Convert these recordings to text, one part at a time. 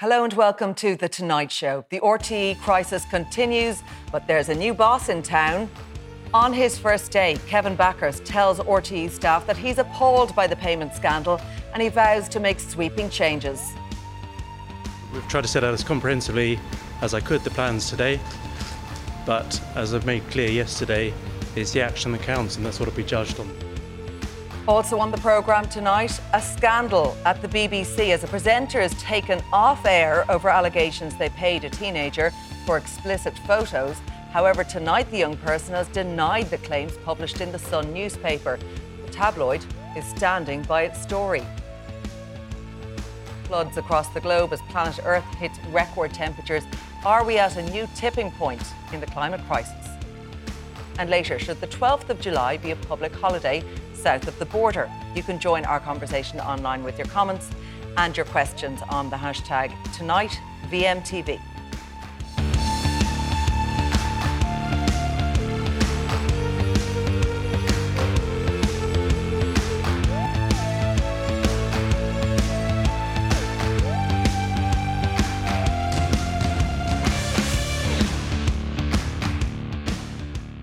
Hello and welcome to The Tonight Show. The RTE crisis continues, but there's a new boss in town. On his first day, Kevin Bakhurst tells RTE staff that he's appalled by the payment scandal and he vows to make sweeping changes. We've tried to set out as comprehensively as I could the plans today, but as I've made clear yesterday, it's the action that counts and that's what will be judged on. Also on the programme tonight, a scandal at the BBC as a presenter is taken off air over allegations they paid a teenager for explicit photos. However, tonight the young person has denied the claims published in the Sun newspaper. The tabloid is standing by its story. Floods across the globe as planet Earth hits record temperatures. Are we at a new tipping point in the climate crisis? And later, should the 12th of July be a public holiday south of the border? You can join our conversation online with your comments and your questions on the hashtag TonightVMTV.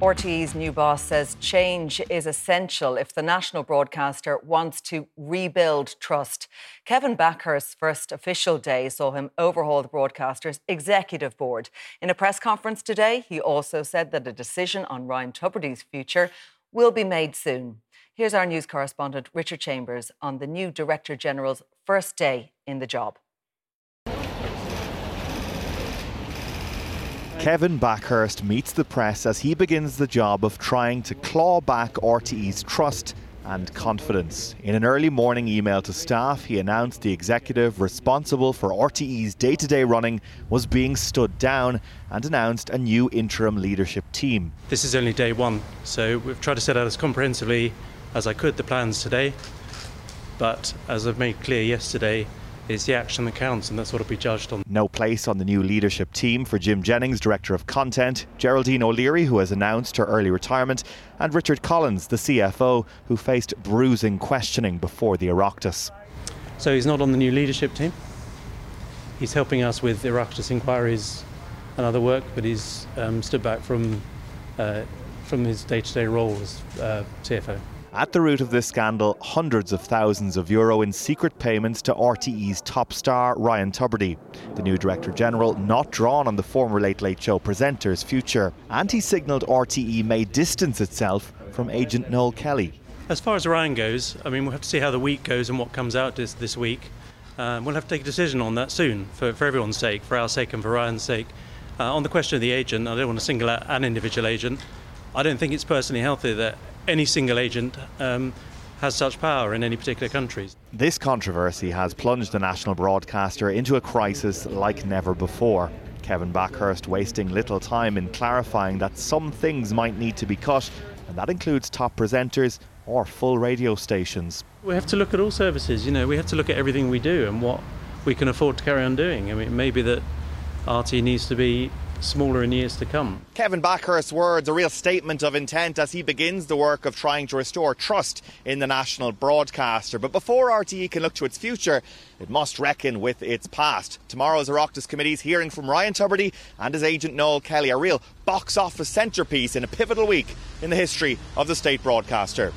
RTE's new boss says change is essential if the national broadcaster wants to rebuild trust. Kevin Bakhurst's first official day saw him overhaul the broadcaster's executive board. In a press conference today, he also said that a decision on Ryan Tubridy's future will be made soon. Here's our news correspondent Richard Chambers on the new Director General's first day in the job. Kevin Bakhurst meets the press as he begins the job of trying to claw back RTE's trust and confidence. In an early morning email to staff, he announced the executive responsible for RTE's day to day running was being stood down and announced a new interim leadership team. This is only day one, so we've tried to set out as comprehensively as I could the plans today, but as I've made clear yesterday, is the action that counts, and that's what will be judged on. No place on the new leadership team for Jim Jennings, Director of Content, Geraldine O'Leary, who has announced her early retirement, and Richard Collins, the CFO, who faced bruising questioning before the Oireachtas. So he's not on the new leadership team. He's helping us with Oireachtas inquiries and other work, but he's um, stood back from uh, from his day-to-day role as uh, CFO. At the root of this scandal, hundreds of thousands of euro in secret payments to RTE's top star, Ryan Tubridy. The new Director General not drawn on the former Late Late Show presenter's future. And he signalled RTE may distance itself from agent Noel Kelly. As far as Ryan goes, I mean, we'll have to see how the week goes and what comes out this, this week. Um, we'll have to take a decision on that soon, for, for everyone's sake, for our sake and for Ryan's sake. Uh, on the question of the agent, I don't want to single out an individual agent. I don't think it's personally healthy that any single agent um, has such power in any particular countries. This controversy has plunged the national broadcaster into a crisis like never before. Kevin Bakhurst wasting little time in clarifying that some things might need to be cut, and that includes top presenters or full radio stations. We have to look at all services, you know, we have to look at everything we do and what we can afford to carry on doing. I mean, maybe that RT needs to be smaller in years to come. Kevin Bakhurst's words, a real statement of intent as he begins the work of trying to restore trust in the national broadcaster. But before RTE can look to its future, it must reckon with its past. Tomorrow's Oireachtas Committee's hearing from Ryan Tubridy and his agent Noel Kelly, a real box office centrepiece in a pivotal week in the history of the state broadcaster.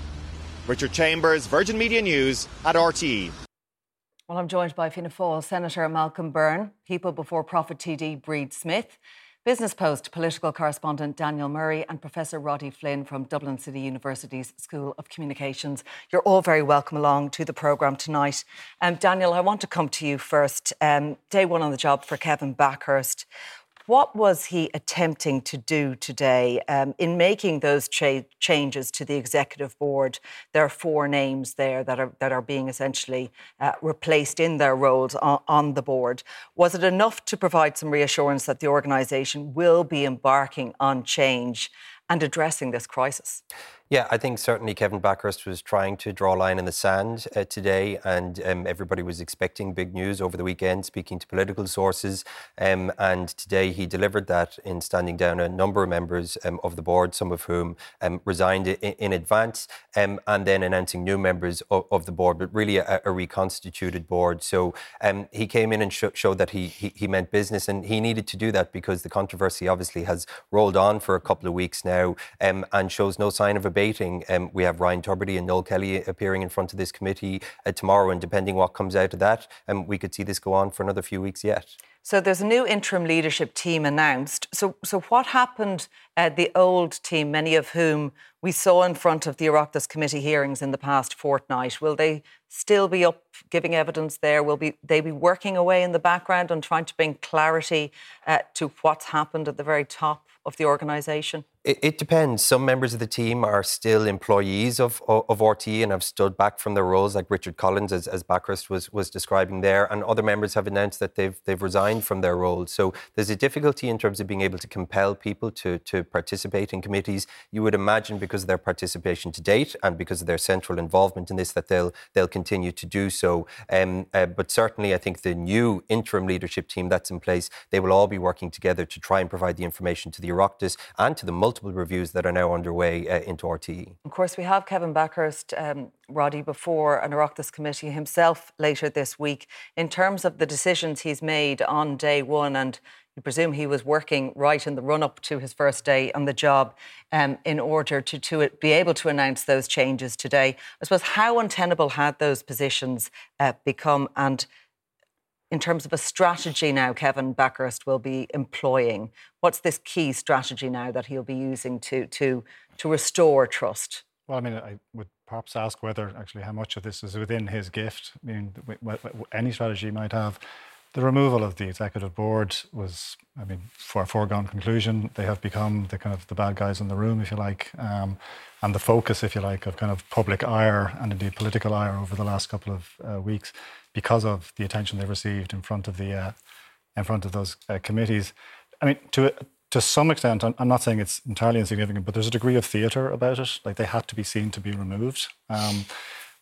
Richard Chambers, Virgin Media News at RTE. Well, I'm joined by Fianna Fáil Senator Malcolm Byrne, People Before Profit TD Bríd Smith, Business Post political correspondent Daniel Murray and Professor Roddy Flynn from Dublin City University's School of Communications. You're all very welcome along to the programme tonight. Um, Daniel, I want to come to you first. Um, day one on the job for Kevin Bakhurst. What was he attempting to do today um, in making those cha- changes to the executive board? There are four names there that are that are being essentially uh, replaced in their roles on, on the board. Was it enough to provide some reassurance that the organisation will be embarking on change and addressing this crisis? Yeah, I think certainly Kevin Bakhurst was trying to draw a line in the sand uh, today, and um, everybody was expecting big news over the weekend, speaking to political sources. Um, and today he delivered that in standing down a number of members um, of the board, some of whom um, resigned in, in advance, um, and then announcing new members of, of the board, but really a, a reconstituted board. So um, he came in and sh- showed that he, he, he meant business, and he needed to do that because the controversy obviously has rolled on for a couple of weeks now and shows no sign of a debating. Um, we have Ryan Tubridy and Noel Kelly appearing in front of this committee uh, tomorrow, and depending what comes out of that, um, we could see this go on for another few weeks yet. So there's a new interim leadership team announced. So, so what happened? Uh, the old team, many of whom we saw in front of the Oireachtas committee hearings in the past fortnight, will they still be up giving evidence there? Will be they be working away in the background and trying to bring clarity uh, to what's happened at the very top of the organisation? It, it, depends. Some members of the team are still employees of, of, of RTE and have stood back from their roles, like Richard Collins, as, as Bakhurst was, was describing there. And other members have announced that they've, they've resigned from their roles. So there's a difficulty in terms of being able to compel people to, to participate in committees. You would imagine because of their participation to date and because of their central involvement in this that they'll, they'll continue to do so. Um, uh, but certainly, I think the new interim leadership team that's in place, they will all be working together to try and provide the information to the Oireachtas and to the multiple reviews that are now underway uh, into RTE. Of course, we have Kevin Bakhurst, um, Roddy, before an Oireachtas committee himself later this week. In terms of the decisions he's made on day one, and you presume he was working right in the run up to his first day on the job um, in order to, to be able to announce those changes today. I suppose how untenable had those positions uh, become and in terms of a strategy now Kevin Bakhurst will be employing? What's this key strategy now that he'll be using to to to restore trust? Well, I mean, I would perhaps ask whether actually how much of this is within his gift. I mean, any strategy might have. The removal of the executive board was, I mean, for a foregone conclusion. They have become the kind of the bad guys in the room, if you like, um, and the focus, if you like, of kind of public ire and indeed political ire over the last couple of uh, weeks because of the attention they've received in front of the uh, in front of those uh, committees. I mean, to to some extent, I'm not saying it's entirely insignificant, but there's a degree of theatre about it. Like they had to be seen to be removed, um,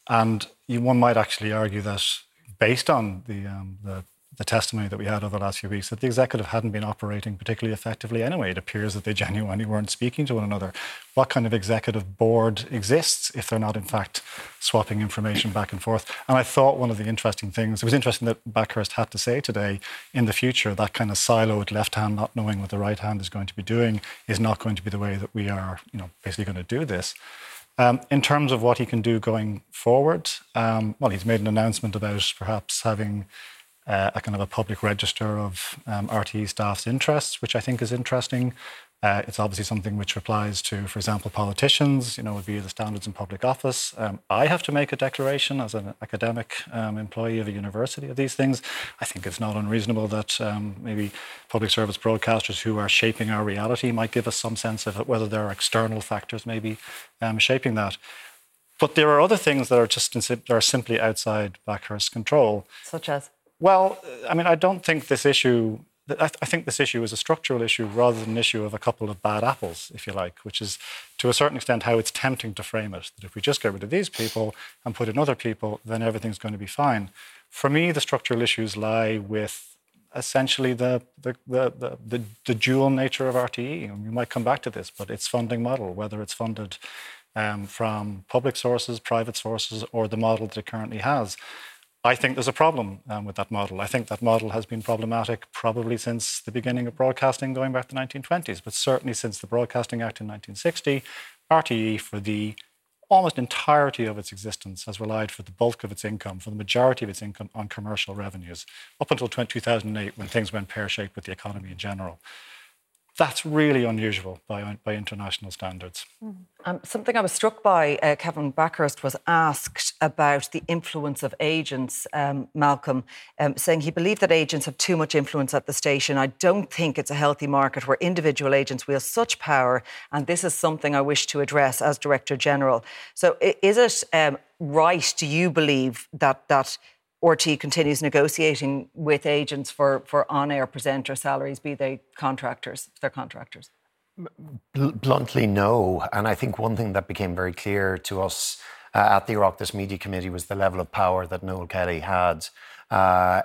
and you, one might actually argue that based on the um, the the testimony that we had over the last few weeks that the executive hadn't been operating particularly effectively anyway. It appears that they genuinely weren't speaking to one another. What kind of executive board exists if they're not, in fact, swapping information back and forth? And I thought one of the interesting things, it was interesting that Bakhurst had to say today in the future, that kind of siloed left hand not knowing what the right hand is going to be doing is not going to be the way that we are, you know, basically going to do this. Um, in terms of what he can do going forward, um, well, he's made an announcement about perhaps having uh, a kind of a public register of um, RTE staff's interests, which I think is interesting. Uh, it's obviously something which applies to, for example, politicians, you know, be the standards in public office. Um, I have to make a declaration as an academic um, employee of a university of these things. I think it's not unreasonable that um, maybe public service broadcasters who are shaping our reality might give us some sense of whether there are external factors maybe um, shaping that. But there are other things that are just that are simply outside Bakhurst's control. Such as? Well, I mean, I don't think this issue. I, think this issue is a structural issue rather than an issue of a couple of bad apples, if you like, which is to a certain extent how it's tempting to frame it. That if we just get rid of these people and put in other people, then everything's going to be fine. For me, the structural issues lie with essentially the the, the, the, the, the dual nature of RTE. And we might come back to this, but its funding model, whether it's funded um, from public sources, private sources, or the model that it currently has. I think there's a problem um, with that model. I think that model has been problematic probably since the beginning of broadcasting, going back to the 1920s, but certainly since the Broadcasting Act in 1960. RTE, for the almost entirety of its existence, has relied for the bulk of its income, for the majority of its income, on commercial revenues, up until 2008 when things went pear shaped with the economy in general. That's really unusual by, by international standards. Um, something I was struck by, uh, Kevin Bakhurst was asked about the influence of agents, um, Malcolm, um, saying he believed that agents have too much influence at the station. I don't think it's a healthy market where individual agents wield such power, and this is something I wish to address as Director General. So, is it um, right, do you believe, that that RTÉ continues negotiating with agents for, for on-air presenter salaries, be they contractors, if they're contractors? bluntly, no. And I think one thing that became very clear to us uh, at the Oireachtas Media Committee was the level of power that Noel Kelly had. Uh,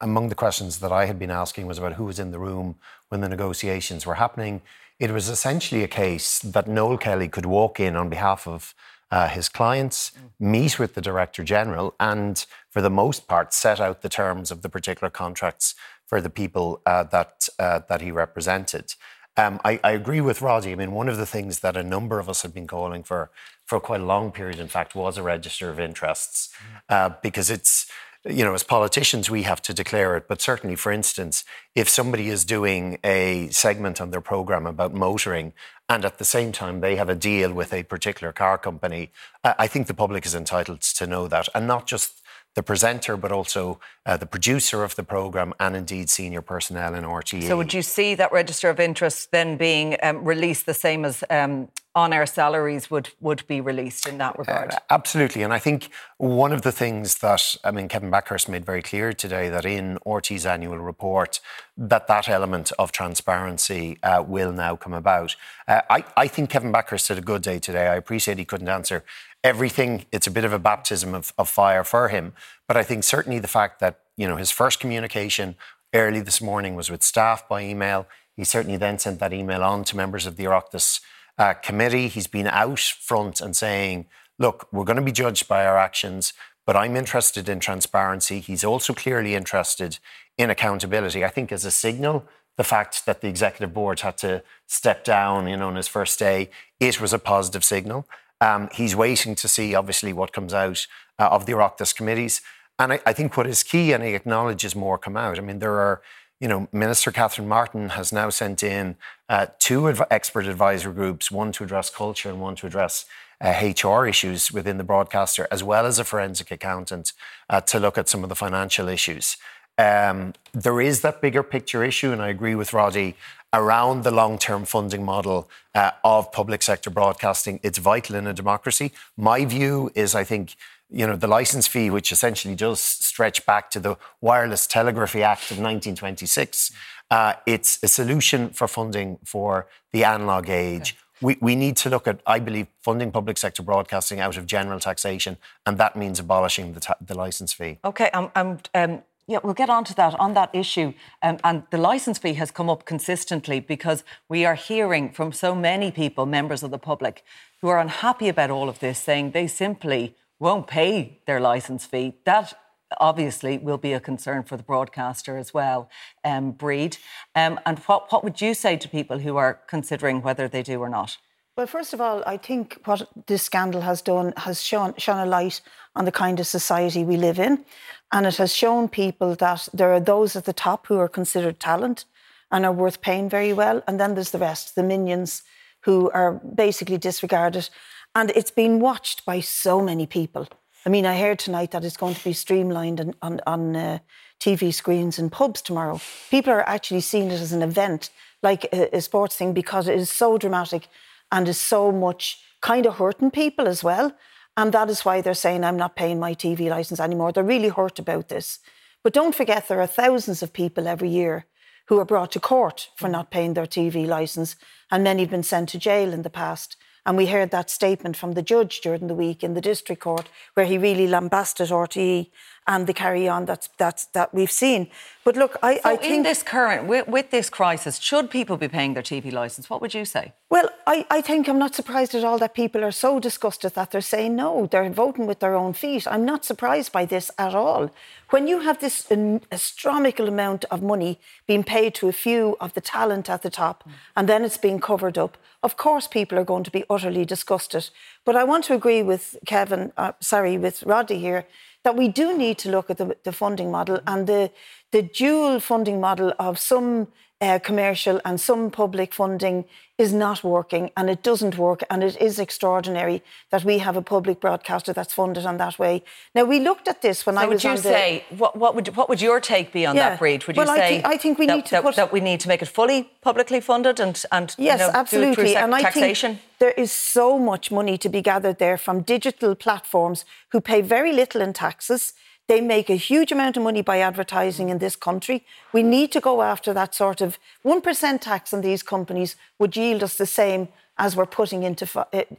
among the questions that I had been asking was about who was in the room when the negotiations were happening. It was essentially a case that Noel Kelly could walk in on behalf of uh, his clients, meet with the Director General, and for the most part, set out the terms of the particular contracts for the people uh, that, uh, that he represented. Um, I, I, agree with Roddy. I mean, one of the things that a number of us have been calling for for quite a long period, in fact, was a register of interests, uh, because it's you know, as politicians, we have to declare it. But certainly, for instance, if somebody is doing a segment on their program about motoring and at the same time they have a deal with a particular car company, I think the public is entitled to know that. And not just the presenter, but also uh, the producer of the programme and indeed senior personnel in RTÉ. So, would you see that register of interest then being um, released the same as um, on-air salaries would would be released in that regard? Uh, absolutely, and I think one of the things that I mean Kevin Bakhurst made very clear today that in RTÉ's annual report that that element of transparency uh, will now come about. Uh, I, I think Kevin Bakhurst did a good day today. I appreciate he couldn't answer everything, it's a bit of a baptism of, of fire for him. But I think certainly the fact that, you know, his first communication early this morning was with staff by email. He certainly then sent that email on to members of the Oireachtas uh, committee. He's been out front and saying, look, we're going to be judged by our actions, but I'm interested in transparency. He's also clearly interested in accountability. I think as a signal, the fact that the executive board had to step down, you know, on his first day, it was a positive signal. Um, he's waiting to see, obviously, what comes out uh, of the Oireachtas committees. And I, I, think what is key, and he acknowledges more come out. I mean, there are, you know, Minister Catherine Martin has now sent in uh, two adv- expert advisory groups, one to address culture and one to address uh, HR issues within the broadcaster, as well as a forensic accountant uh, to look at some of the financial issues. Um, there is that bigger picture issue, and I agree with Roddy around the long term funding model uh, of public sector broadcasting. It's vital in a democracy. My view is I think you know the license fee, which essentially does stretch back to the Wireless Telegraphy Act of 1926, uh, it's a solution for funding for the analog age. Okay. We, we need to look at, I believe, funding public sector broadcasting out of general taxation, and that means abolishing the, ta- the license fee. Okay, um, um, um yeah, we'll get on to that on that issue. Um, and the licence fee has come up consistently because we are hearing from so many people, members of the public, who are unhappy about all of this, saying they simply won't pay their licence fee. That obviously will be a concern for the broadcaster as well, um, Bríd. Um, and what, what would you say to people who are considering whether they do or not? Well, first of all, I think what this scandal has done has shown, shone a light on the kind of society we live in. And it has shown people that there are those at the top who are considered talent and are worth paying very well. And then there's the rest, the minions who are basically disregarded. And it's been watched by so many people. I mean, I heard tonight that it's going to be streamlined on, on, on uh, TV screens and pubs tomorrow. People are actually seeing it as an event, like a, a sports thing, because it is so dramatic and is so much kind of hurting people as well. And that is why they're saying, I'm not paying my TV license anymore. They're really hurt about this. But don't forget, there are thousands of people every year who are brought to court for not paying their TV license, and many have been sent to jail in the past. And we heard that statement from the judge during the week in the district court, where he really lambasted RTE and the carry on that's, that's, that we've seen. But look, I, so I think. In this current, with, with, this crisis, should people be paying their TV licence? What would you say? Well, I, I think I'm not surprised at all that people are so disgusted that they're saying no. They're voting with their own feet. I'm not surprised by this at all. When you have this astronomical amount of money being paid to a few of the talent at the top, mm. and then it's being covered up, of course people are going to be utterly disgusted. But I want to agree with Kevin, uh, sorry, with Roddy here that we do need to look at the, the funding model and the, the dual funding model of some uh, commercial and some public funding is not working and it doesn't work and it is extraordinary that we have a public broadcaster that's funded on that way. Now we looked at this when so I was would you say what, what, would what would your take be on Yeah. that Bríd? Would Well, you I say thi- I think we that, need to that, put- that we need to make it fully publicly funded and and Yes, you know, absolutely. sec- and I taxation? think there is so much money to be gathered there from digital platforms who pay very little in taxes. They make a huge amount of money by advertising in this country. We need to go after that sort of 1% tax on these companies would yield us the same as we're putting into,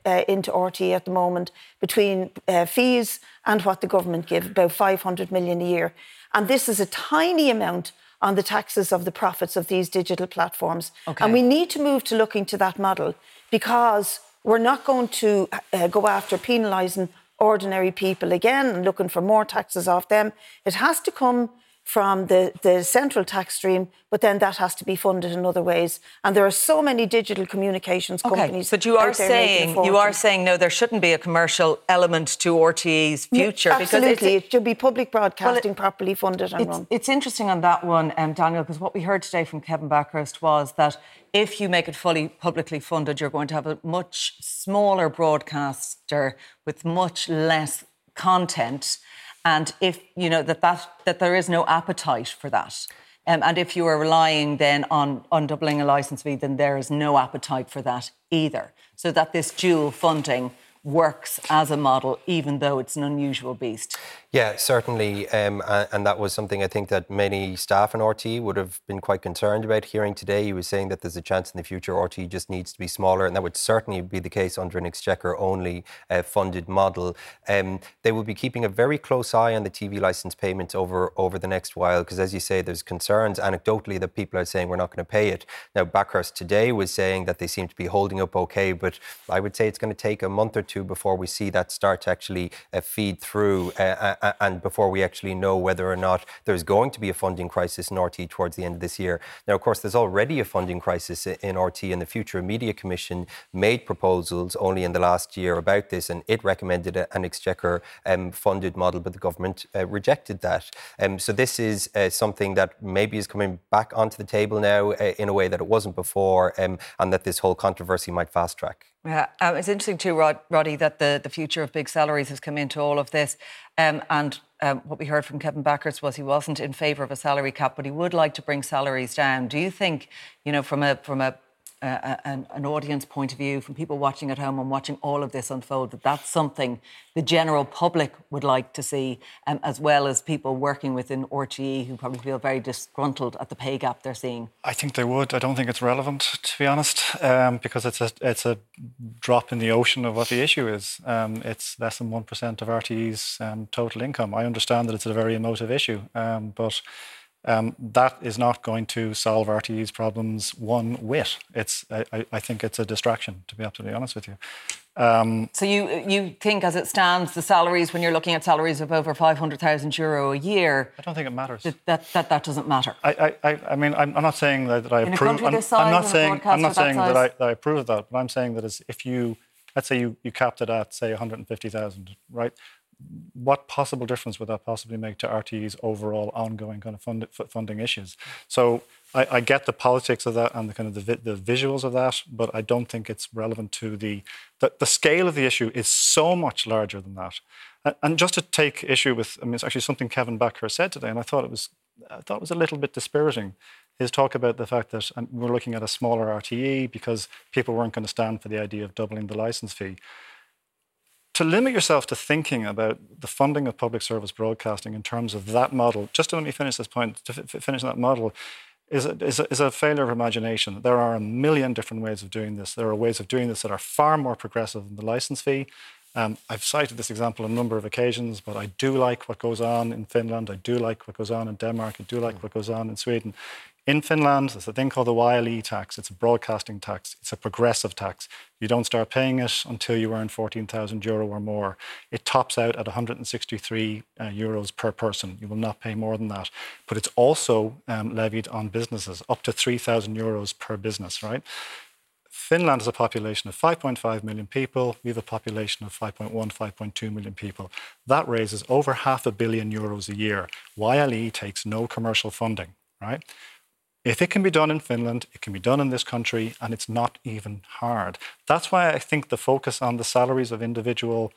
uh, into RT at the moment between uh, fees and what the government give, about 500 million a year. And this is a tiny amount on the taxes of the profits of these digital platforms. Okay. And we need to move to looking to that model because we're not going to uh, go after penalising ordinary people again and looking for more taxes off them. It has to come from the, the central tax stream, but then that has to be funded in other ways. And there are so many digital communications companies. Okay, but you are out there making a saying you are saying no, there shouldn't be a commercial element to RTE's future Absolutely, because it should be public broadcasting, properly funded and It's, run. it's interesting on that one, um, Daniel, because what we heard today from Kevin Bakhurst was that if you make it fully publicly funded, you're going to have a much smaller broadcaster with much less content, and if you know that that, that there is no appetite for that. Um, and if you are relying then on, on doubling a licence fee, then there is no appetite for that either. So that this dual funding works as a model, even though it's an unusual beast. Yeah, certainly. Um, and that was something I think that many staff in RT would have been quite concerned about hearing today. He was saying that there's a chance in the future RT just needs to be smaller, and that would certainly be the case under an exchequer only uh, funded model. Um, they will be keeping a very close eye on the TV license payments over, over the next while, because as you say, there's concerns anecdotally that people are saying we're not going to pay it. Now, Bakhurst today was saying that they seem to be holding up okay, but I would say it's going to take a month or two before we see that start to actually uh, feed through uh, uh, and before we actually know whether or not there's going to be a funding crisis in RT towards the end of this year. Now, of course, there's already a funding crisis in RT, and the Future Media Commission made proposals only in the last year about this, and it recommended an exchequer um, funded model, but the government uh, rejected that. Um, so, this is uh, something that maybe is coming back onto the table now uh, in a way that it wasn't before, um, and that this whole controversy might fast track. Yeah, um, it's interesting too, Rod, Roddy, that the, the future of big salaries has come into all of this. Um, and um, what we heard from Kevin Bakhurst was he wasn't in favour of a salary cap, but he would like to bring salaries down. Do you think, you know, from a from a uh, an, an audience point of view, from people watching at home and watching all of this unfold, that that's something the general public would like to see, um, as well as people working within RTE who probably feel very disgruntled at the pay gap they're seeing? I think they would. I don't think it's relevant, to be honest, um, because it's a it's a drop in the ocean of what the issue is. Um, it's less than one percent of RTE's um, total income. I understand that it's a very emotive issue, um, but um, that is not going to solve RTE's problems one whit. It's I, I- think it's a distraction, to be absolutely honest with you. Um, So you you think, as it stands, the salaries when you're looking at salaries of over five hundred thousand euro a year, I don't think it matters. that that that, that doesn't matter. I, I, I- mean, I'm, I'm not saying that, that I In a approve. country I'm, this I'm not saying. I'm not that saying that I, that I approve of that. But I'm saying that is if you, let's say you, you capped it at say 150,000, right? What possible difference would that possibly make to RTE's overall ongoing kind of fund, funding issues? So I, I get the politics of that and the kind of the, vi- the visuals of that, but I don't think it's relevant to the, the the scale of the issue is so much larger than that. And- And just to take issue with, I mean, it's actually something Kevin Bakhurst said today, and I thought it was, I thought it was a little bit dispiriting. His talk about the fact that we're looking at a smaller RTE because people weren't going to stand for the idea of doubling the license fee. To limit yourself to thinking about the funding of public service broadcasting in terms of that model, just to let me finish this point, to f- finish that model, is a, is, a, is a failure of imagination. There are a million different ways of doing this. There are ways of doing this that are far more progressive than the license fee. Um, I've cited this example on a number of occasions, but I do like what goes on in Finland. I do like what goes on in Denmark. I do like what goes on in Sweden. In Finland, there's a thing called the YLE tax. It's a broadcasting tax. It's a progressive tax. You don't start paying it until you earn 14,000 euro or more. It tops out at 163 uh, euros per person. You will not pay more than that. But it's also um, levied on businesses, up to 3,000 euros per business, right? Finland has a population of 5.5 million people. We have a population of 5.1, 5.2 million people. That raises over half a billion euros a year. YLE takes no commercial funding, right? If it can be done in Finland, it can be done in this country, and it's not even hard. That's why I think the focus on the salaries of individual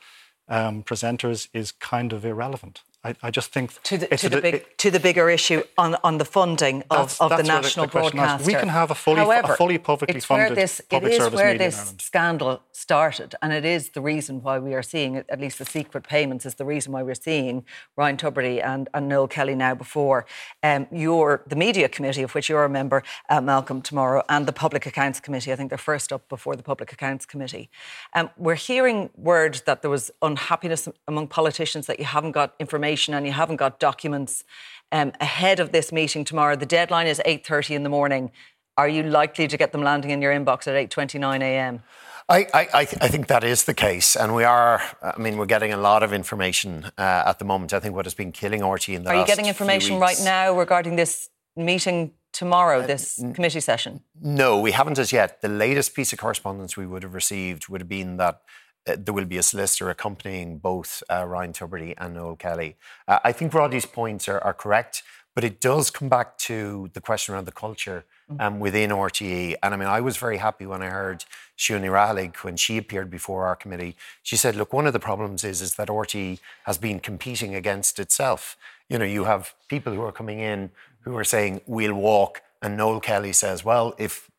um, presenters is kind of irrelevant. I, I just think to the, to the, big, it, to the bigger issue on, on the funding of, of the national the broadcaster. We can have a fully, However, a fully publicly funded this, public service It is where this scandal started, and it is the reason why we are seeing at least the secret payments is the reason why we're seeing Ryan Tubridy and, and Noel Kelly now before um, your the media committee of which you're a member, uh, Malcolm tomorrow, and the Public Accounts Committee. I think they're first up before the Public Accounts Committee. Um, we're hearing word that there was unhappiness among politicians that you haven't got information and you haven't got documents um, ahead of this meeting tomorrow. The deadline is 8.30 in the morning. Are you likely to get them landing in your inbox at 8.29 a.m.? I, I, I, think that is the case. And we are, I mean, we're getting a lot of information uh, at the moment. I think what has been killing RT in the Are you getting information right now regarding this meeting tomorrow, uh, this uh, committee session? No, we haven't as yet. The latest piece of correspondence we would have received would have been that there will be a solicitor accompanying both uh, Ryan Tubridy and Noel Kelly. Uh, I think Roddy's points are, are, correct, but it does come back to the question around the culture mm. um, within RTE. And I mean, I was very happy when I heard Siún Ní Raghallaigh, when she appeared before our committee, she said, look, one of the problems is, is that RTE has been competing against itself. You know, you have people who are coming in who are saying, we'll walk. And Noel Kelly says, well, if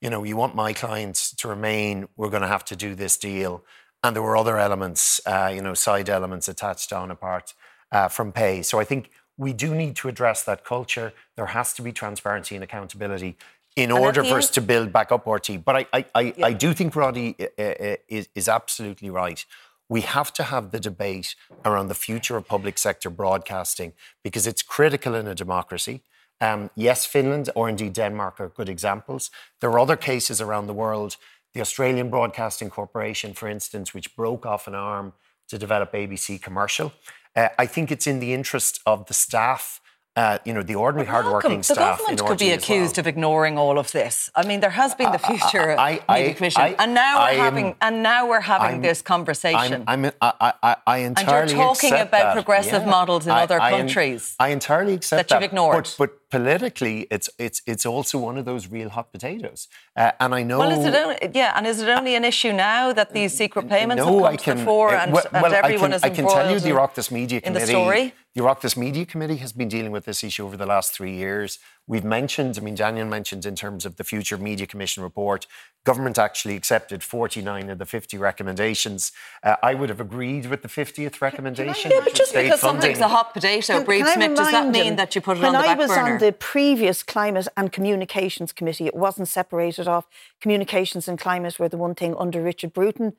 you know, you want my clients to remain, we're going to have to do this deal and there were other elements, uh, you know, side elements attached on apart uh, from pay. So I think we do need to address that culture. There has to be transparency and accountability in and order for us to build back up RT. But I, I, I, yeah. I do think Roddy uh, uh, is, is absolutely right. We have to have the debate around the future of public sector broadcasting because it's critical in a democracy. Um, yes, Finland or indeed Denmark are good examples. There are other cases around the world the Australian Broadcasting Corporation, for instance, which broke off an arm to develop ABC Commercial. Uh, I think it's in the interest of the staff uh, you know, the ordinary hardworking staff. The government could be accused well. of ignoring all of this. I mean, there has been the future I, I, media commission, I, and now we're having am, and now we're having I'm, this conversation. I'm, I'm, I, I, entirely and you're talking about that. progressive yeah. models in other countries. I, entirely accept that, that. you've ignored. But, but, politically, it's it's it's also one of those real hot potatoes. Uh, and I know. Well, is it only, yeah, and is it only an issue now that these secret payments no, have come I can, to the fore and, well, and everyone I can, is I can tell you the Oireachtas Media Committee. In the story? The Oireachtas Media Committee has been dealing with this issue over the last three years. We've mentioned, I mean, Daniel mentioned in terms of the Future Media Commission report, government actually accepted 49 of the 50 recommendations. Uh, I would have agreed with the 50th recommendation. Yeah, but just because funding. something's a hot potato, Bríd Smith, does that mean that you put it on the back burner? When I was on the previous Climate and Communications Committee, it wasn't separated off. Communications and climate were the one thing under Richard Bruton.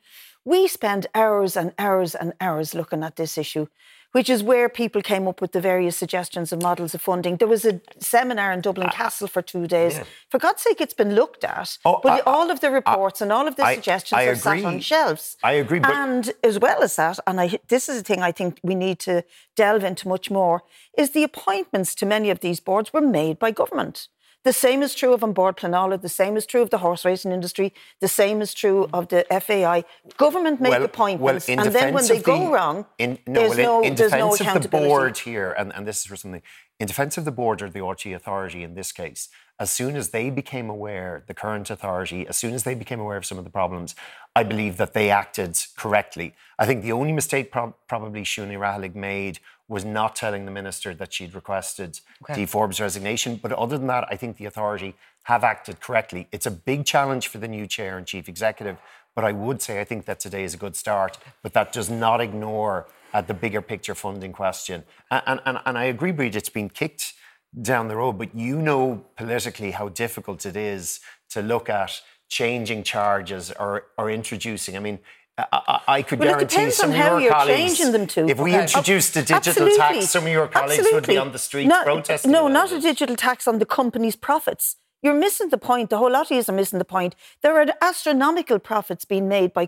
We spent hours and hours and hours looking at this issue which is where people came up with the various suggestions and models of funding. There was a seminar in Dublin uh, Castle for two days. Yeah. For God's sake, it's been looked at. Oh, but uh, all of the reports uh, and all of the suggestions I, I are agree. sat on shelves. I agree. and as well as that, and I, this is a thing I think we need to delve into much more, is the appointments to many of these boards were made by government. The same is true of An Bord Pleanála, the same is true of the horse racing industry, the same is true mm. of the FAI. Government make well, appointments, well, and then when they the, go wrong, in, no, there's, well, in, no, in there's no accountability. of the board here, and, and this is for something, in defence of the board or the RT authority in this case, as soon as they became aware, the current authority, as soon as they became aware of some of the problems, I believe that they acted correctly. I think the only mistake pro- probably Siún Raghallaigh made was not telling the minister that she'd requested okay. Dee Forbes' resignation. But other than that, I think the authority have acted correctly. It's a big challenge for the new chair and chief executive, but I would say I think that today is a good start. But that does not ignore uh, the bigger picture funding question. And, and, and I agree, Bríd, it's been kicked down the road, but you know politically how difficult it is to look at changing charges or, or introducing. I mean, I, I could well, guarantee some of your colleagues, in them too. If we okay. introduced a digital Absolutely. tax, some of your colleagues Absolutely. would be on the street not, protesting. No, not a digital tax on the company's profits. You're missing the point. The whole lot of you are missing the point. There are astronomical profits being made by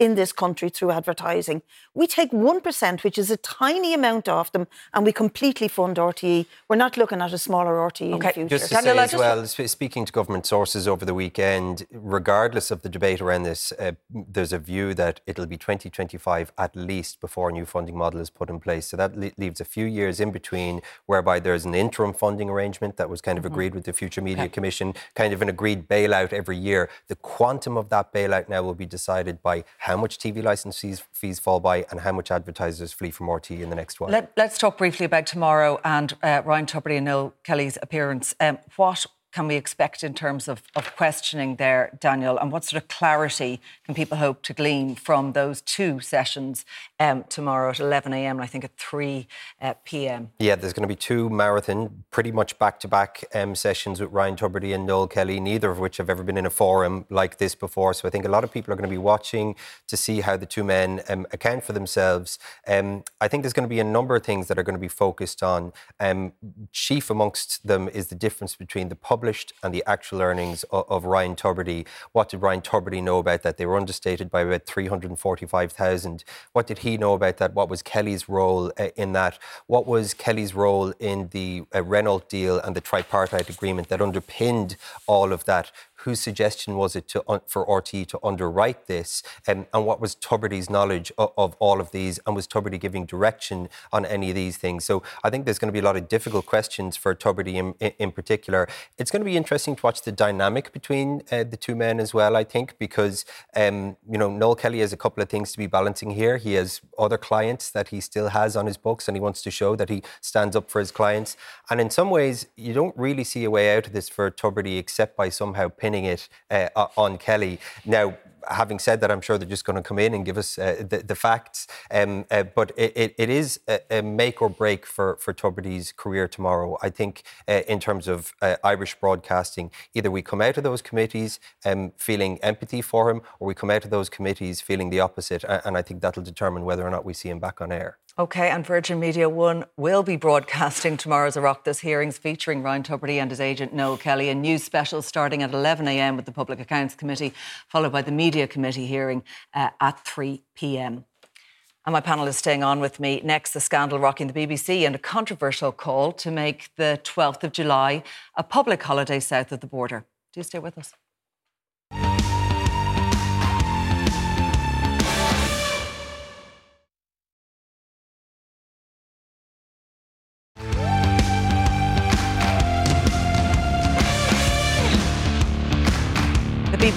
in this country through advertising. We take 1%, which is a tiny amount of them, and we completely fund RTE. We're not looking at a smaller RTE in the future. Just to say as well, speaking to government sources over the weekend, regardless of the debate around this, uh, there's a view that it'll be 2025 at least before a new funding model is put in place. So that le- leaves a few years in between whereby there's an interim funding arrangement that was kind of Mm-hmm. agreed with the Future Media Commission, kind of an agreed bailout every year. The quantum of that bailout now will be decided by how much TV license fees, fall by and how much advertisers flee from RT in the next one. Let, us talk briefly about tomorrow and uh, Ryan Tubridy and Noel Kelly's appearance. Um, what can we expect in terms of, of questioning there, Daniel? And what sort of clarity can people hope to glean from those two sessions um, tomorrow at 11 a.m. and I think at 3 uh, p.m.? Yeah, there's going to be two marathon, pretty much back-to-back um, sessions with Ryan Tubridy and Noel Kelly, neither of which have ever been in a forum like this before. So I think a lot of people are going to be watching to see how the two men um, account for themselves. Um, I think there's going to be a number of things that are going to be focused on. Um, chief amongst them is the difference between the published and the actual earnings of, of Ryan Tubridy. What did Ryan Tubridy know about that? They were understated by about 345,000. What did he know about that? What was Kelly's role uh, in that? What was Kelly's role in the uh, Renault deal and the tripartite agreement that underpinned all of that? Whose suggestion was it to, for RTE to underwrite this? Um, and what was Tubridy's knowledge of, of, all of these? And was Tubridy giving direction on any of these things? So I think there's going to be a lot of difficult questions for Tubridy in, in, particular. It's going to be interesting to watch the dynamic between uh, the two men as well, I think, because, um, you know, Noel Kelly has a couple of things to be balancing here. He has other clients that he still has on his books and he wants to show that he stands up for his clients. And in some ways, you don't really see a way out of this for Tubridy except by somehow pinning it uh, on Kelly. Now, having said that, I'm sure they're just going to come in and give us uh, the, the, facts. Um, uh, but it, it, it is a, a, make or break for, for Tubridy's career tomorrow. I think, uh, in terms of uh, Irish broadcasting, either we come out of those committees um, feeling empathy for him, or we come out of those committees feeling the opposite. And I think that'll determine whether or not we see him back on air. OK, and Virgin Media One will be broadcasting tomorrow's Oireachtas hearings featuring Ryan Tubridy and his agent Noel Kelly. A news special starting at 11am with the Public Accounts Committee, followed by the Media Committee hearing uh, at 3 pm. And my panel is staying on with me. Next, the scandal rocking the BBC and a controversial call to make the 12th of July a public holiday south of the border. Do you stay with us.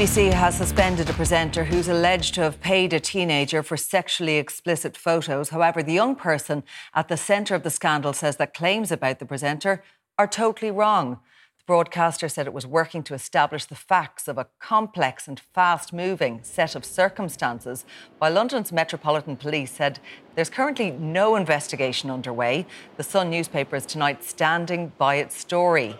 BBC has suspended a presenter who's alleged to have paid a teenager for sexually explicit photos. However, the young person at the centre of the scandal says that claims about the presenter are totally wrong. The broadcaster said it was working to establish the facts of a complex and fast moving set of circumstances, while London's Metropolitan Police said there's currently no investigation underway. The Sun newspaper is tonight standing by its story.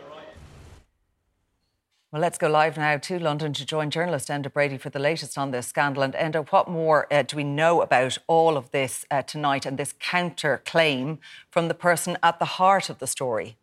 Well, let's go live now to London to join journalist Enda Brady for the latest on this scandal. And Enda, what more uh, do we know about all of this uh, tonight and this counter claim from the person at the heart of the story?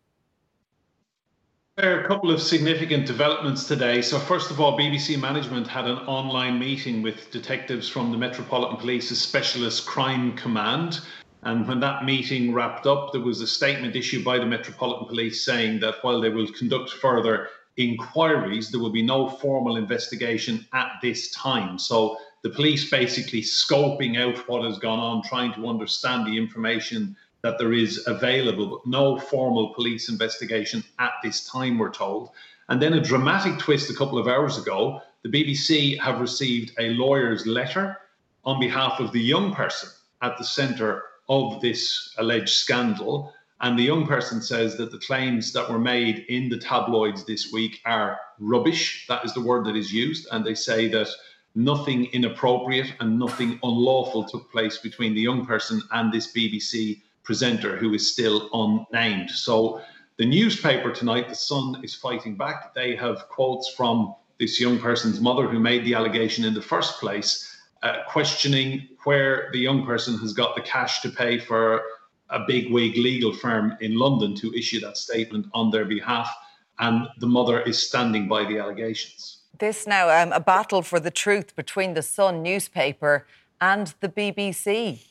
There are a couple of significant developments today. So, first of all, BBC management had an online meeting with detectives from the Metropolitan Police's Specialist Crime Command. And when that meeting wrapped up, there was a statement issued by the Metropolitan Police saying that while they will conduct further inquiries, there will be no formal investigation at this time. So the police basically scoping out what has gone on, trying to understand the information that there is available, but no formal police investigation at this time, we're told. And then a dramatic twist a couple of hours ago the BBC have received a lawyer's letter on behalf of the young person at the centre of this alleged scandal. And the young person says that the claims that were made in the tabloids this week are rubbish. That is the word that is used. And they say that nothing inappropriate and nothing unlawful took place between the young person and this BBC presenter who is still unnamed. So the newspaper tonight, The Sun, is fighting back. They have quotes from this young person's mother who made the allegation in the first place, uh, questioning where the young person has got the cash to pay for a big wig legal firm in London to issue that statement on their behalf, and the mother is standing by the allegations. This now um, a battle for the truth between the Sun newspaper and the BBC.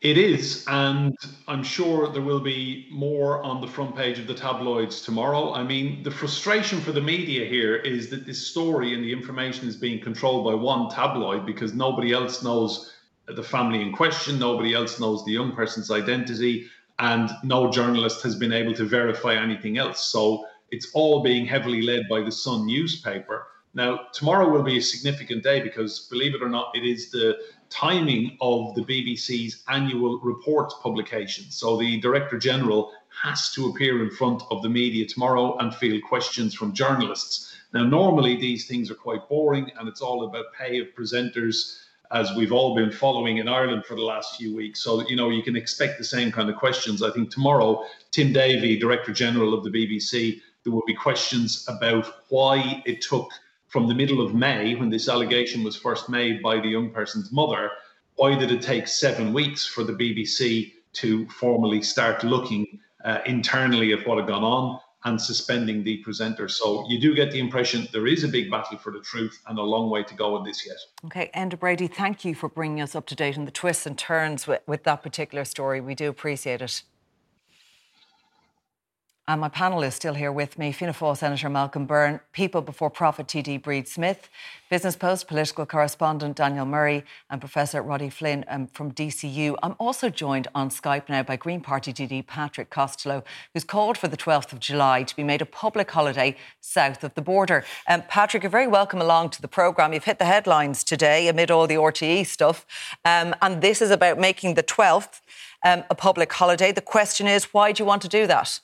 It is, and I'm sure there will be more on the front page of the tabloids tomorrow. I mean, the frustration for the media here is that this story and the information is being controlled by one tabloid because nobody else knows the family in question. Nobody else knows the young person's identity, and no journalist has been able to verify anything else. So it's all being heavily led by the Sun newspaper. Now, tomorrow will be a significant day because, believe it or not, it is the timing of the BBC's annual report publication. So the Director General has to appear in front of the media tomorrow and field questions from journalists. Now, normally these things are quite boring and it's all about pay of presenters as we've all been following in Ireland for the last few weeks. So, you know, you can expect the same kind of questions. I think tomorrow, Tim Davie, Director General of the BBC, there will be questions about why it took from the middle of May, when this allegation was first made by the young person's mother, why did it take seven weeks for the BBC to formally start looking uh, internally at what had gone on? And suspending the presenter. So you do get the impression there is a big battle for the truth and a long way to go in this yet. Okay, Enda Brady, thank you for bringing us up to date on the twists and turns with, with that particular story. We do appreciate it. And my panel is still here with me Fianna Fáil Senator Malcolm Byrne, People Before Profit TD Bríd Smith, Business Post political correspondent Daniel Murray, and Professor Roddy Flynn um, from DCU. I'm also joined on Skype now by Green Party TD Patrick Costello, who's called for the 12th of July to be made a public holiday south of the border. Um, Patrick, you're very welcome along to the programme. You've hit the headlines today amid all the RTE stuff. Um, and this is about making the 12th um, a public holiday. The question is, why do you want to do that?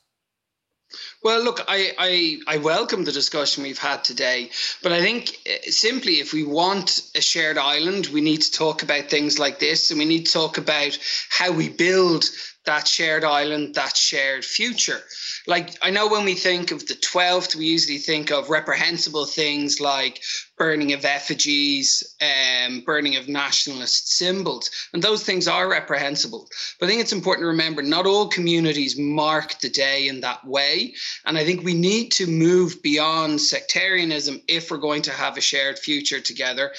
Well, look, I, I, I welcome the discussion we've had today, but I think uh, simply if we want a shared island, we need to talk about things like this, and we need to talk about how we build that shared island, that shared future. Like, I know when we think of the 12th, we usually think of reprehensible things like burning of effigies, um, burning of nationalist symbols. And those things are reprehensible. But I think it's important to remember not all communities mark the day in that way. And I think we need to move beyond sectarianism if we're going to have a shared future together.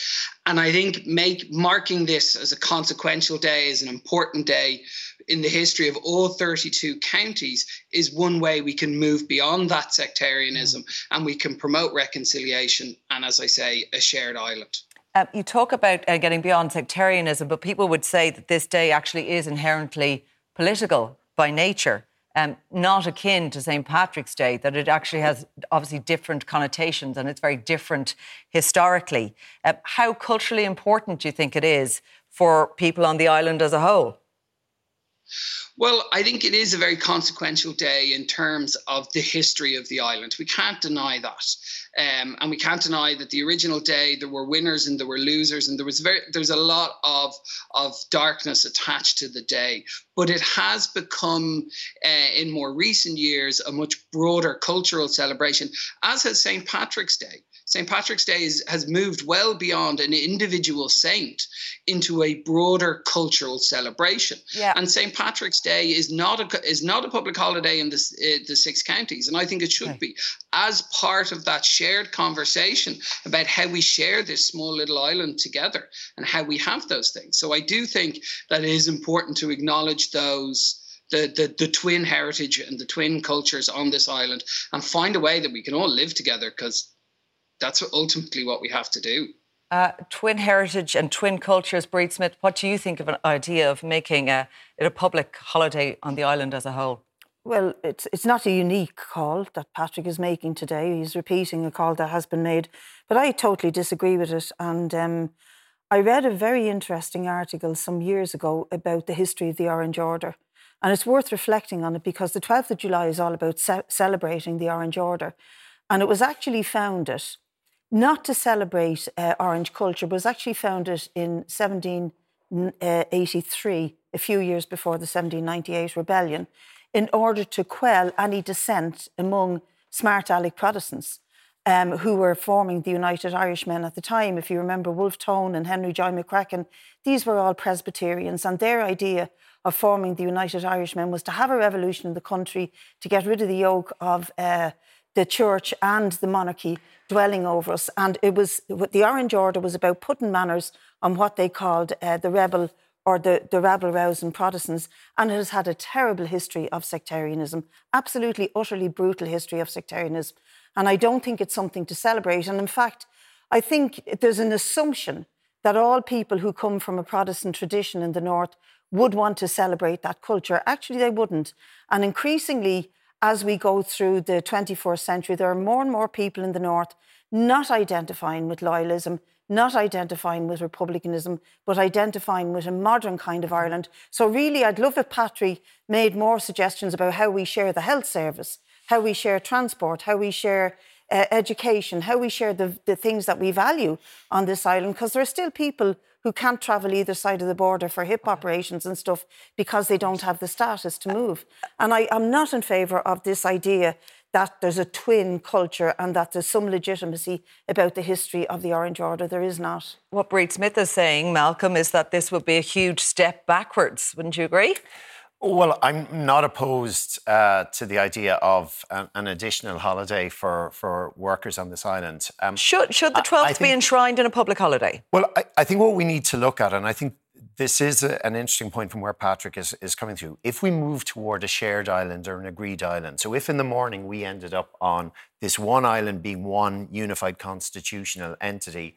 And I think make marking this as a consequential day is an important day in the history of all 32 counties is one way we can move beyond that sectarianism mm. and we can promote reconciliation and, as I say, a shared island. Uh, you talk about uh, getting beyond sectarianism, but people would say that this day actually is inherently political by nature. Um, not akin to St. Patrick's Day, that it actually has obviously different connotations and it's very different historically. Uh, how culturally important do you think it is for people on the island as a whole? Well, I think it is a very consequential day in terms of the history of the island. We can't deny that. Um, and we can't deny that the original day there were winners and there were losers, and there was very there was a lot of of darkness attached to the day. But it has become, uh, in more recent years, a much broader cultural celebration, as has St. Patrick's Day. St. Patrick's Day is, has moved well beyond an individual saint into a broader cultural celebration. Yeah. And St. Patrick's Day is not a is not a public holiday in the uh, the six counties, and I think it should okay. be as part of that shared conversation about how we share this small little island together and how we have those things. So I do think that it is important to acknowledge those. The, the, the twin heritage and the twin cultures on this island and find a way that we can all live together because that's ultimately what we have to do. Uh, twin heritage and twin cultures, Bríd Smith, what do you think of an idea of making a, it a public holiday on the island as a whole? Well, it's, it's not a unique call that Patrick is making today. He's repeating a call that has been made, but I totally disagree with it. And um, I read a very interesting article some years ago about the history of the Orange Order. And it's worth reflecting on it because the 12th of July is all about ce- celebrating the Orange Order. And it was actually founded not to celebrate uh, Orange culture, was actually founded in 1783, a few years before the 1798 rebellion, in order to quell any dissent among smart Alec Protestants. Um, who were forming the United Irishmen at the time. If you remember Wolfe Tone and Henry Joy McCracken, these were all Presbyterians, and their idea of forming the United Irishmen was to have a revolution in the country to get rid of the yoke of uh, the church and the monarchy dwelling over us. And it was the Orange Order was about putting manners on what they called uh, the rebel or the, the rabble rousing Protestants, and it has had a terrible history of sectarianism, absolutely, utterly brutal history of sectarianism. And I don't think it's something to celebrate. And in fact, I think there's an assumption that all people who come from a Protestant tradition in the North would want to celebrate that culture. Actually, they wouldn't. And increasingly, as we go through the 21st century, there are more and more people in the North not identifying with loyalism, not identifying with republicanism, but identifying with a modern kind of Ireland. So, really, I'd love if Patrick made more suggestions about how we share the health service, how we share transport, how we share uh, education, how we share the, the things that we value on this island, because there are still people who can't travel either side of the border for hip operations and stuff because they don't have the status to move. And I am not in favour of this idea that there's a twin culture and that there's some legitimacy about the history of the Orange Order. There is not. What Bríd Smith is saying, Malcolm, is that this would be a huge step backwards. Wouldn't you agree? Well, I'm not opposed uh, to the idea of an, an, additional holiday for, for workers on this island. Um, should should the 12th think, be enshrined in a public holiday? Well, I, I, think what we need to look at, and I think this is a, an interesting point from where Patrick is, is coming to. If we move toward a shared island or an agreed island, so if in the morning we ended up on this one island being one unified constitutional entity,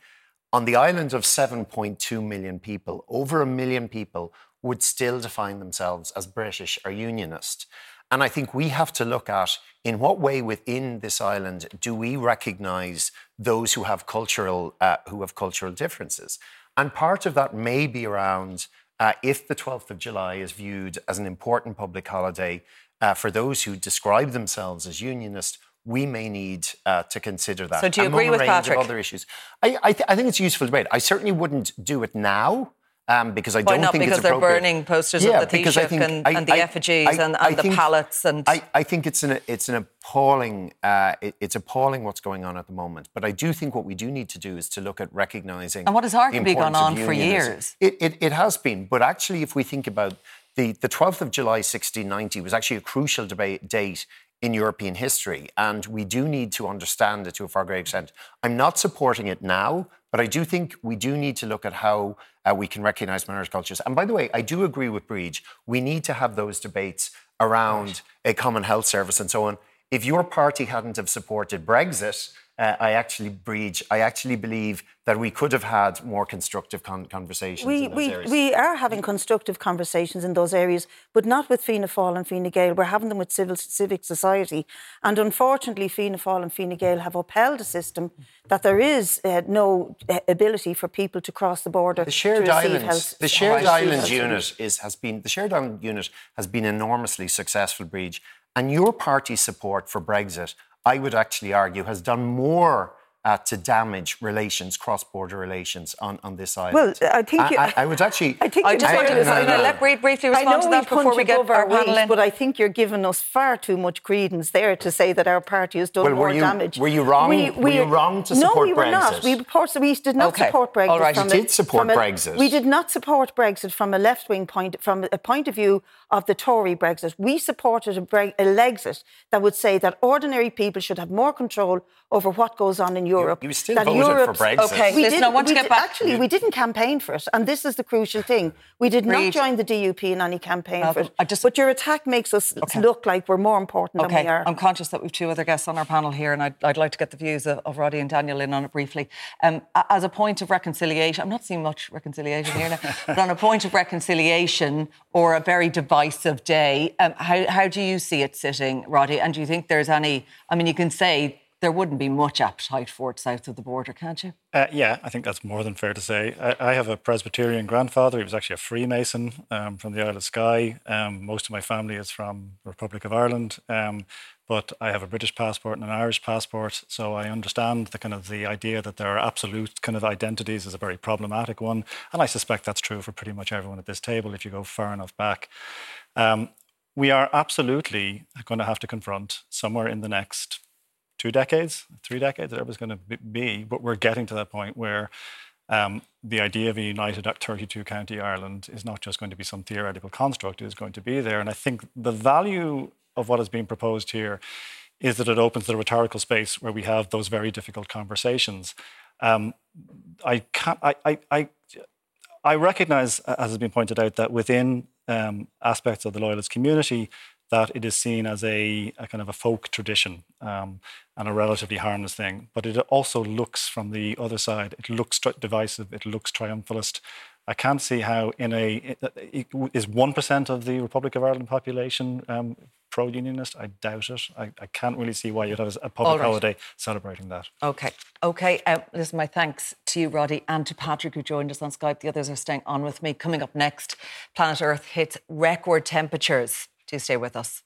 on the island of 7.2 million people, over a million people would still define themselves as British or Unionist. And I think we have to look at in what way within this island do we recognise those who have cultural uh, who have cultural differences, and part of that may be around uh, if the 12th of July is viewed as an important public holiday uh, for those who describe themselves as Unionist. We may need uh, to consider that. So, do you agree with Patrick? Of other issues, I, I, th- I think it's useful debate. I certainly wouldn't do it now. Um, because I Why don't not? think because it's they're burning posters yeah, of the Taoiseach and, and, the I, effigies I, and, and the think, pallets and. I, think it's an it's an appalling uh, it, it's appalling what's going on at the moment. But I do think what we do need to do is to look at recognising. And what has arguably gone on for years. It, it it has been, but actually, if we think about the the 12th of July 1690 was actually a crucial debate, date in European history, and we do need to understand it to a far greater extent. I'm not supporting it now, but I do think we do need to look at how uh, we can recognise minority cultures. And by the way, I do agree with Bríd. We need to have those debates around right. a common health service and so on. If your party hadn't have supported Brexit, uh, I actually breach. I actually believe that we could have had more constructive con- conversations. We, we, we are having constructive conversations in those areas, but not with Fianna Fáil and Fine Gael. We're having them with civil civic society. And unfortunately, Fianna Fáil and Fine Gael have upheld a system that there is uh, no uh, ability for people to cross the border. The shared island, health, the shared island unit is has been the shared island unit has been enormously successful, Bríd. And your party's support for Brexit, I would actually argue, has done more uh, to damage relations, cross-border relations on, on this island. Well, I think I, I, I would actually. I think I just want to no, no, let Bríd briefly respond to that before we get our panel in. But I think you're giving us far too much credence there to say that our party has done well, more you, damage. Were you wrong? We, we, were you wrong to support Brexit? No, we were not. We, we did not okay. support Brexit. All right. From you did support a, Brexit. We did not support Brexit from a left-wing point, from a point of view of the Tory Brexit. We supported a, Bre- a Lexit that would say that ordinary people should have more control over what goes on in Europe. You, you still that voted Europe, for Brexit. Okay, we listen, did, I want to we get did, back. Actually, we didn't campaign for it, and this is the crucial thing. We did not join the DUP in any campaign Malcolm, for it. I just- but your attack makes us Okay. look like we're more important Okay, than we are. I'm conscious that we've two other guests on our panel here, and I'd, I'd like to get the views of, of Roddy and Daniel in on it briefly. Um, as a point of reconciliation, I'm not seeing much reconciliation here now, but on a point of reconciliation or a very divisive day, um, how, how do you see it sitting, Roddy? And do you think there's any? I mean, you can say there wouldn't be much appetite for it south of the border, can't you? Uh, yeah, I think that's more than fair to say. I, I have a Presbyterian grandfather. He was actually a Freemason um, from the Isle of Skye. Um, most of my family is from the Republic of Ireland. Um, but I have a British passport and an Irish passport, so I understand the kind of the idea that there are absolute kind of identities is a very problematic one, and I suspect that's true for pretty much everyone at this table if you go far enough back. Um, we are absolutely going to have to confront somewhere in the next two decades, three decades, whatever it's going to be, but we're getting to that point where um, the idea of a united 32 county Ireland is not just going to be some theoretical construct, it is going to be there. And I think the value of what is being proposed here is that it opens the rhetorical space where we have those very difficult conversations. Um, I, can't, I, I, I, I recognize, as has been pointed out, that within um, aspects of the loyalist community, that it is seen as a, a kind of a folk tradition um, and a relatively harmless thing. But it also looks from the other side, it looks tri- divisive, it looks triumphalist. I can't see how in a is one percent of the Republic of Ireland population um, pro-unionist. I doubt it. I, I, can't really see why you'd have a public right. holiday celebrating that. Okay, okay. Uh, listen, my thanks to you, Roddy, and to Patrick, who joined us on Skype. The others are staying on with me. Coming up next, planet Earth hits record temperatures. Do stay with us.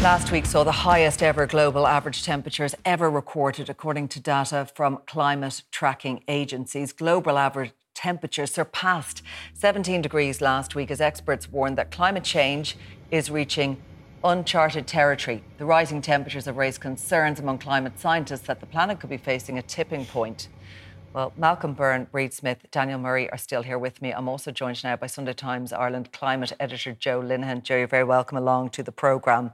Last week saw the highest ever global average temperatures ever recorded, according to data from climate tracking agencies. Global average temperatures surpassed 17 degrees last week as experts warned that climate change is reaching uncharted territory. The rising temperatures have raised concerns among climate scientists that the planet could be facing a tipping point. Well, Malcolm Byrne, Bríd Smith, Daniel Murray are still here with me. I'm also joined now by Sunday Times Ireland climate editor Jo Linehan. Jo, you're very welcome along to the programme.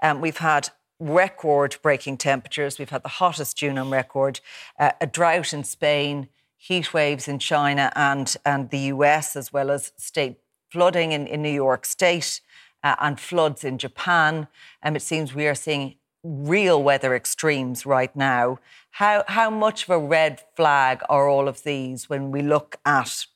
Um, we've had record breaking temperatures. We've had the hottest June on record, uh, a drought in Spain, heat waves in China and, and the US, as well as state flooding in, in New York State uh, and floods in Japan. Um, it seems we are seeing real weather extremes right now. How, how much of a red flag are all of these when we look at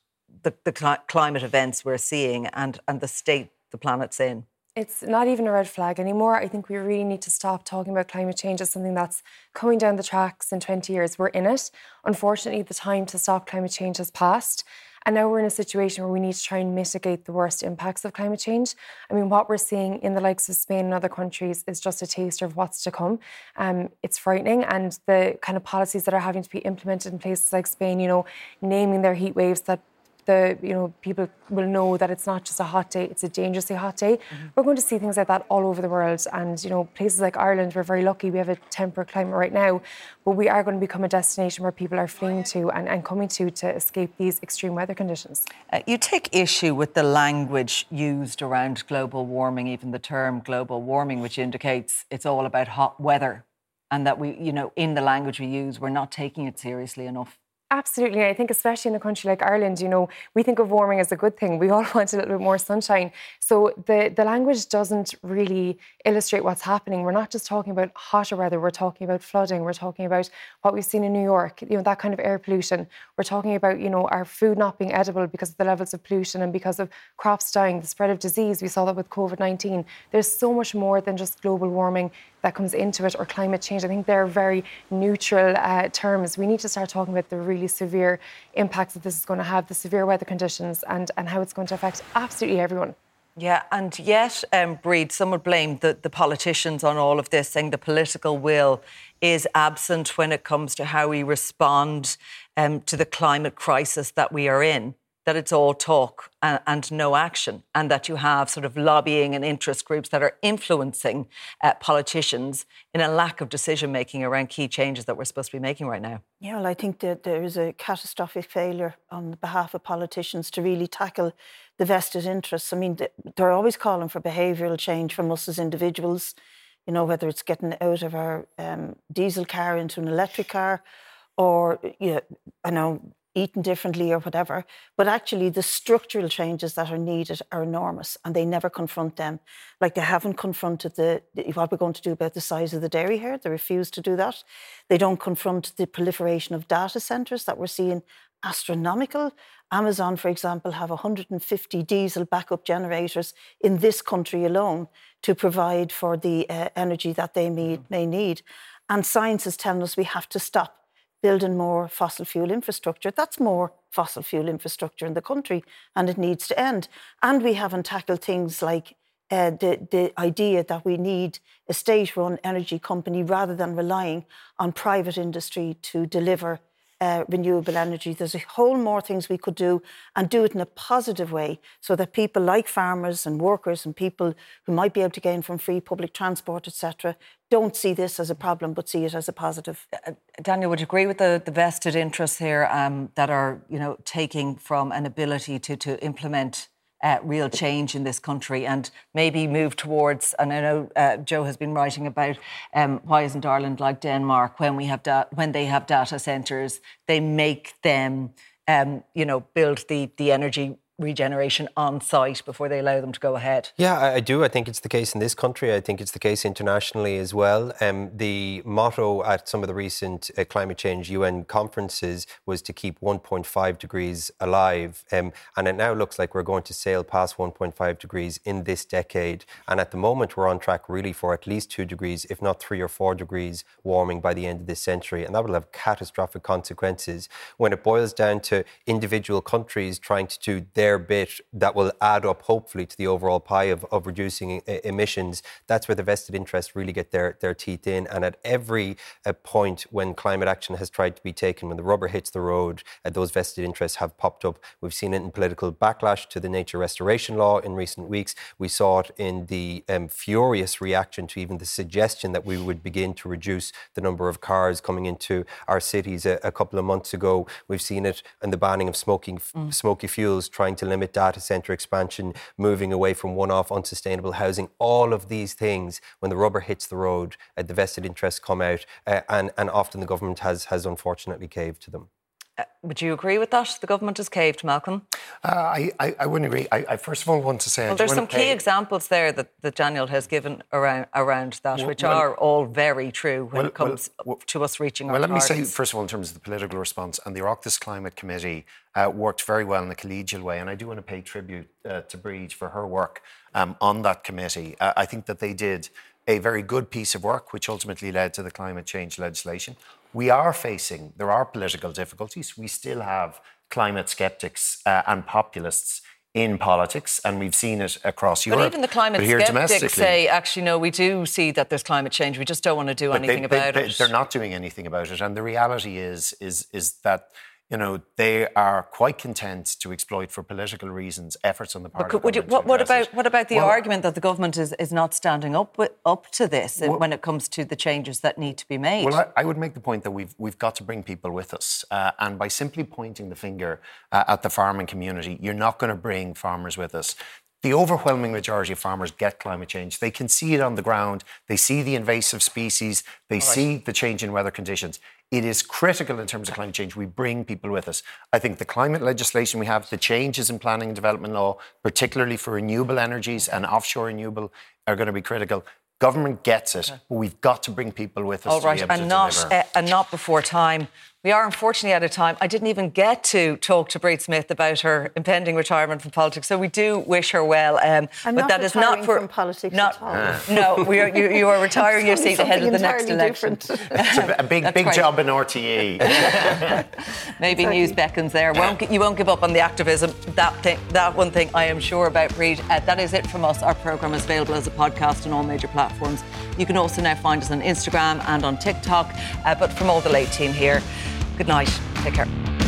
the, the cli- climate events we're seeing and, and the state the planet's in? It's not even a red flag anymore. I think we really need to stop talking about climate change as something that's coming down the tracks in 20 years. We're in it. Unfortunately, the time to stop climate change has passed. And now we're in a situation where we need to try and mitigate the worst impacts of climate change. I mean, what we're seeing in the likes of Spain and other countries is just a taster of what's to come. Um, it's frightening. And the kind of policies that are having to be implemented in places like Spain, you know, naming their heat waves that the you know people will know that it's not just a hot day it's a dangerously hot day mm-hmm. we're going to see things like that all over the world and you know places like Ireland we're very lucky we have a temperate climate right now but we are going to become a destination where people are fleeing to and, and coming to to escape these extreme weather conditions uh, you take issue with the language used around global warming even the term global warming which indicates it's all about hot weather and that we, you know, in the language we use, we're not taking it seriously enough. Absolutely. I think, especially in a country like Ireland, you know, we think of warming as a good thing. We all want a little bit more sunshine. So the, the language doesn't really illustrate what's happening. We're not just talking about hotter weather, we're talking about flooding, we're talking about what we've seen in New York, you know, that kind of air pollution. We're talking about, you know, our food not being edible because of the levels of pollution and because of crops dying, the spread of disease. We saw that with COVID 19. There's so much more than just global warming that comes into it or climate change. I think they're very neutral uh, terms. We need to start talking about the really severe impacts that this is going to have, the severe weather conditions, and, and how it's going to affect absolutely everyone. Yeah, and yet, um, Bríd, some would blame the, the politicians on all of this, saying the political will is absent when it comes to how we respond um, to the climate crisis that we are in that it's all talk and, and, no action, and that you have sort of lobbying and interest groups that are influencing uh, politicians in a lack of decision making around key changes that we're supposed to be making right now. Yeah, well, I think that there is a catastrophic failure on behalf of politicians to really tackle the vested interests. I mean, they're always calling for behavioural change from us as individuals, you know, whether it's getting out of our um, diesel car into an electric car or, you know, I know eaten differently or whatever. But actually, the structural changes that are needed are enormous, and they never confront them. Like they haven't confronted the, what we're going to do about the size of the dairy here. They refuse to do that. They don't confront the proliferation of data centres that we're seeing astronomical. Amazon, for example, have 150 diesel backup generators in this country alone to provide for the uh, energy that they may, may need. And science is telling us we have to stop building more fossil fuel infrastructure. That's more fossil fuel infrastructure in the country, and it needs to end. And we haven't tackled things like uh, the, the idea that we need a state run energy company rather than relying on private industry to deliver uh, renewable energy. There's a whole more things we could do and do it in a positive way so that people like farmers and workers and people who might be able to gain from free public transport, etc., don't see this as a problem but see it as a positive. Uh, Daniel, would you agree with the, the vested interests here um, that are, you know, taking from an ability to, to implement uh, real change in this country and maybe move towards. And I know uh, Jo has been writing about um, why isn't Ireland like Denmark when we have da- when they have data centres, they make them. Um, you know, build the the energy regeneration on site before they allow them to go ahead? Yeah, I, do. I think it's the case in this country. I think it's the case internationally as well. Um, the motto at some of the recent uh, climate change UN conferences was to keep 1.5 degrees alive. Um, and it now looks like we're going to sail past 1.5 degrees in this decade. And at the moment, we're on track really for at least two degrees, if not three or four degrees warming by the end of this century. And that will have catastrophic consequences when it boils down to individual countries trying to do their their bit that will add up, hopefully, to the overall pie of, of reducing emissions. That's where the vested interests really get their, their teeth in. And at every uh, point when climate action has tried to be taken, when the rubber hits the road, uh, those vested interests have popped up. We've seen it in political backlash to the nature restoration law in recent weeks. We saw it in the um, furious reaction to even the suggestion that we would begin to reduce the number of cars coming into our cities a, a couple of months ago. We've seen it in the banning of smoking, mm. smoky fuels, trying to limit data center expansion, moving away from one off unsustainable housing, all of these things, when the rubber hits the road, uh, the vested interests come out, uh, and, and often the government has, has unfortunately caved to them. Uh, would you agree with that? The government has caved, Malcolm. Uh, I, I, I wouldn't agree. I, I, first of all want to say. Well, there's some key examples there that, that Daniel has given around around that, well, which well, are all very true when well, it comes to us reaching well. Let targets. me say first of all, in terms of the political response, and the Oireachtas Climate Committee uh, worked very well in a collegial way, and I do want to pay tribute uh, to Bríd for her work um, on that committee. Uh, I think that they did a very good piece of work, which ultimately led to the climate change legislation. We are facing, there are political difficulties. We still have climate skeptics uh, and populists in politics, and we've seen it across Europe. But even the climate skeptics say, actually, no, we do see that there's climate change. We just don't want to do anything they, about they, it. They're not doing anything about it, and the reality is, is, is that you know, they are quite content to exploit for political reasons efforts on the part but of you, what, what, about what about the well, argument that the government is, is not standing up with, up to this well, when it comes to the changes that need to be made? Well, I, I, would make the point that we've we've got to bring people with us, uh, and by simply pointing the finger uh, at the farming community, you're not going to bring farmers with us the overwhelming majority of farmers get climate change. They can see it on the ground. They see the invasive species. They right. see the change in weather conditions. It is critical in terms of climate change. We bring people with us. I think the climate legislation we have, the changes in planning and development law, particularly for renewable energies and offshore renewable, are going to be critical. Government gets it, but we've got to bring people with us. All right, and not uh, and not before time. We are unfortunately out of time. I didn't even get to talk to Bríd Smith about her impending retirement from politics, so we do wish her well. Um, I'm but not that is not for from politics. Not, no, we are, you, you, are retiring your seat ahead of the next election. a big, big job in RTE. Maybe Sorry. news beckons there. Won't, you won't give up on the activism. That thing, that one thing I am sure about, Bríd. Uh, that is it from us. Our program is available as a podcast on all major platforms. You can also now find us on Instagram and on TikTok. Uh, but from all the late team here. Good night. Take care.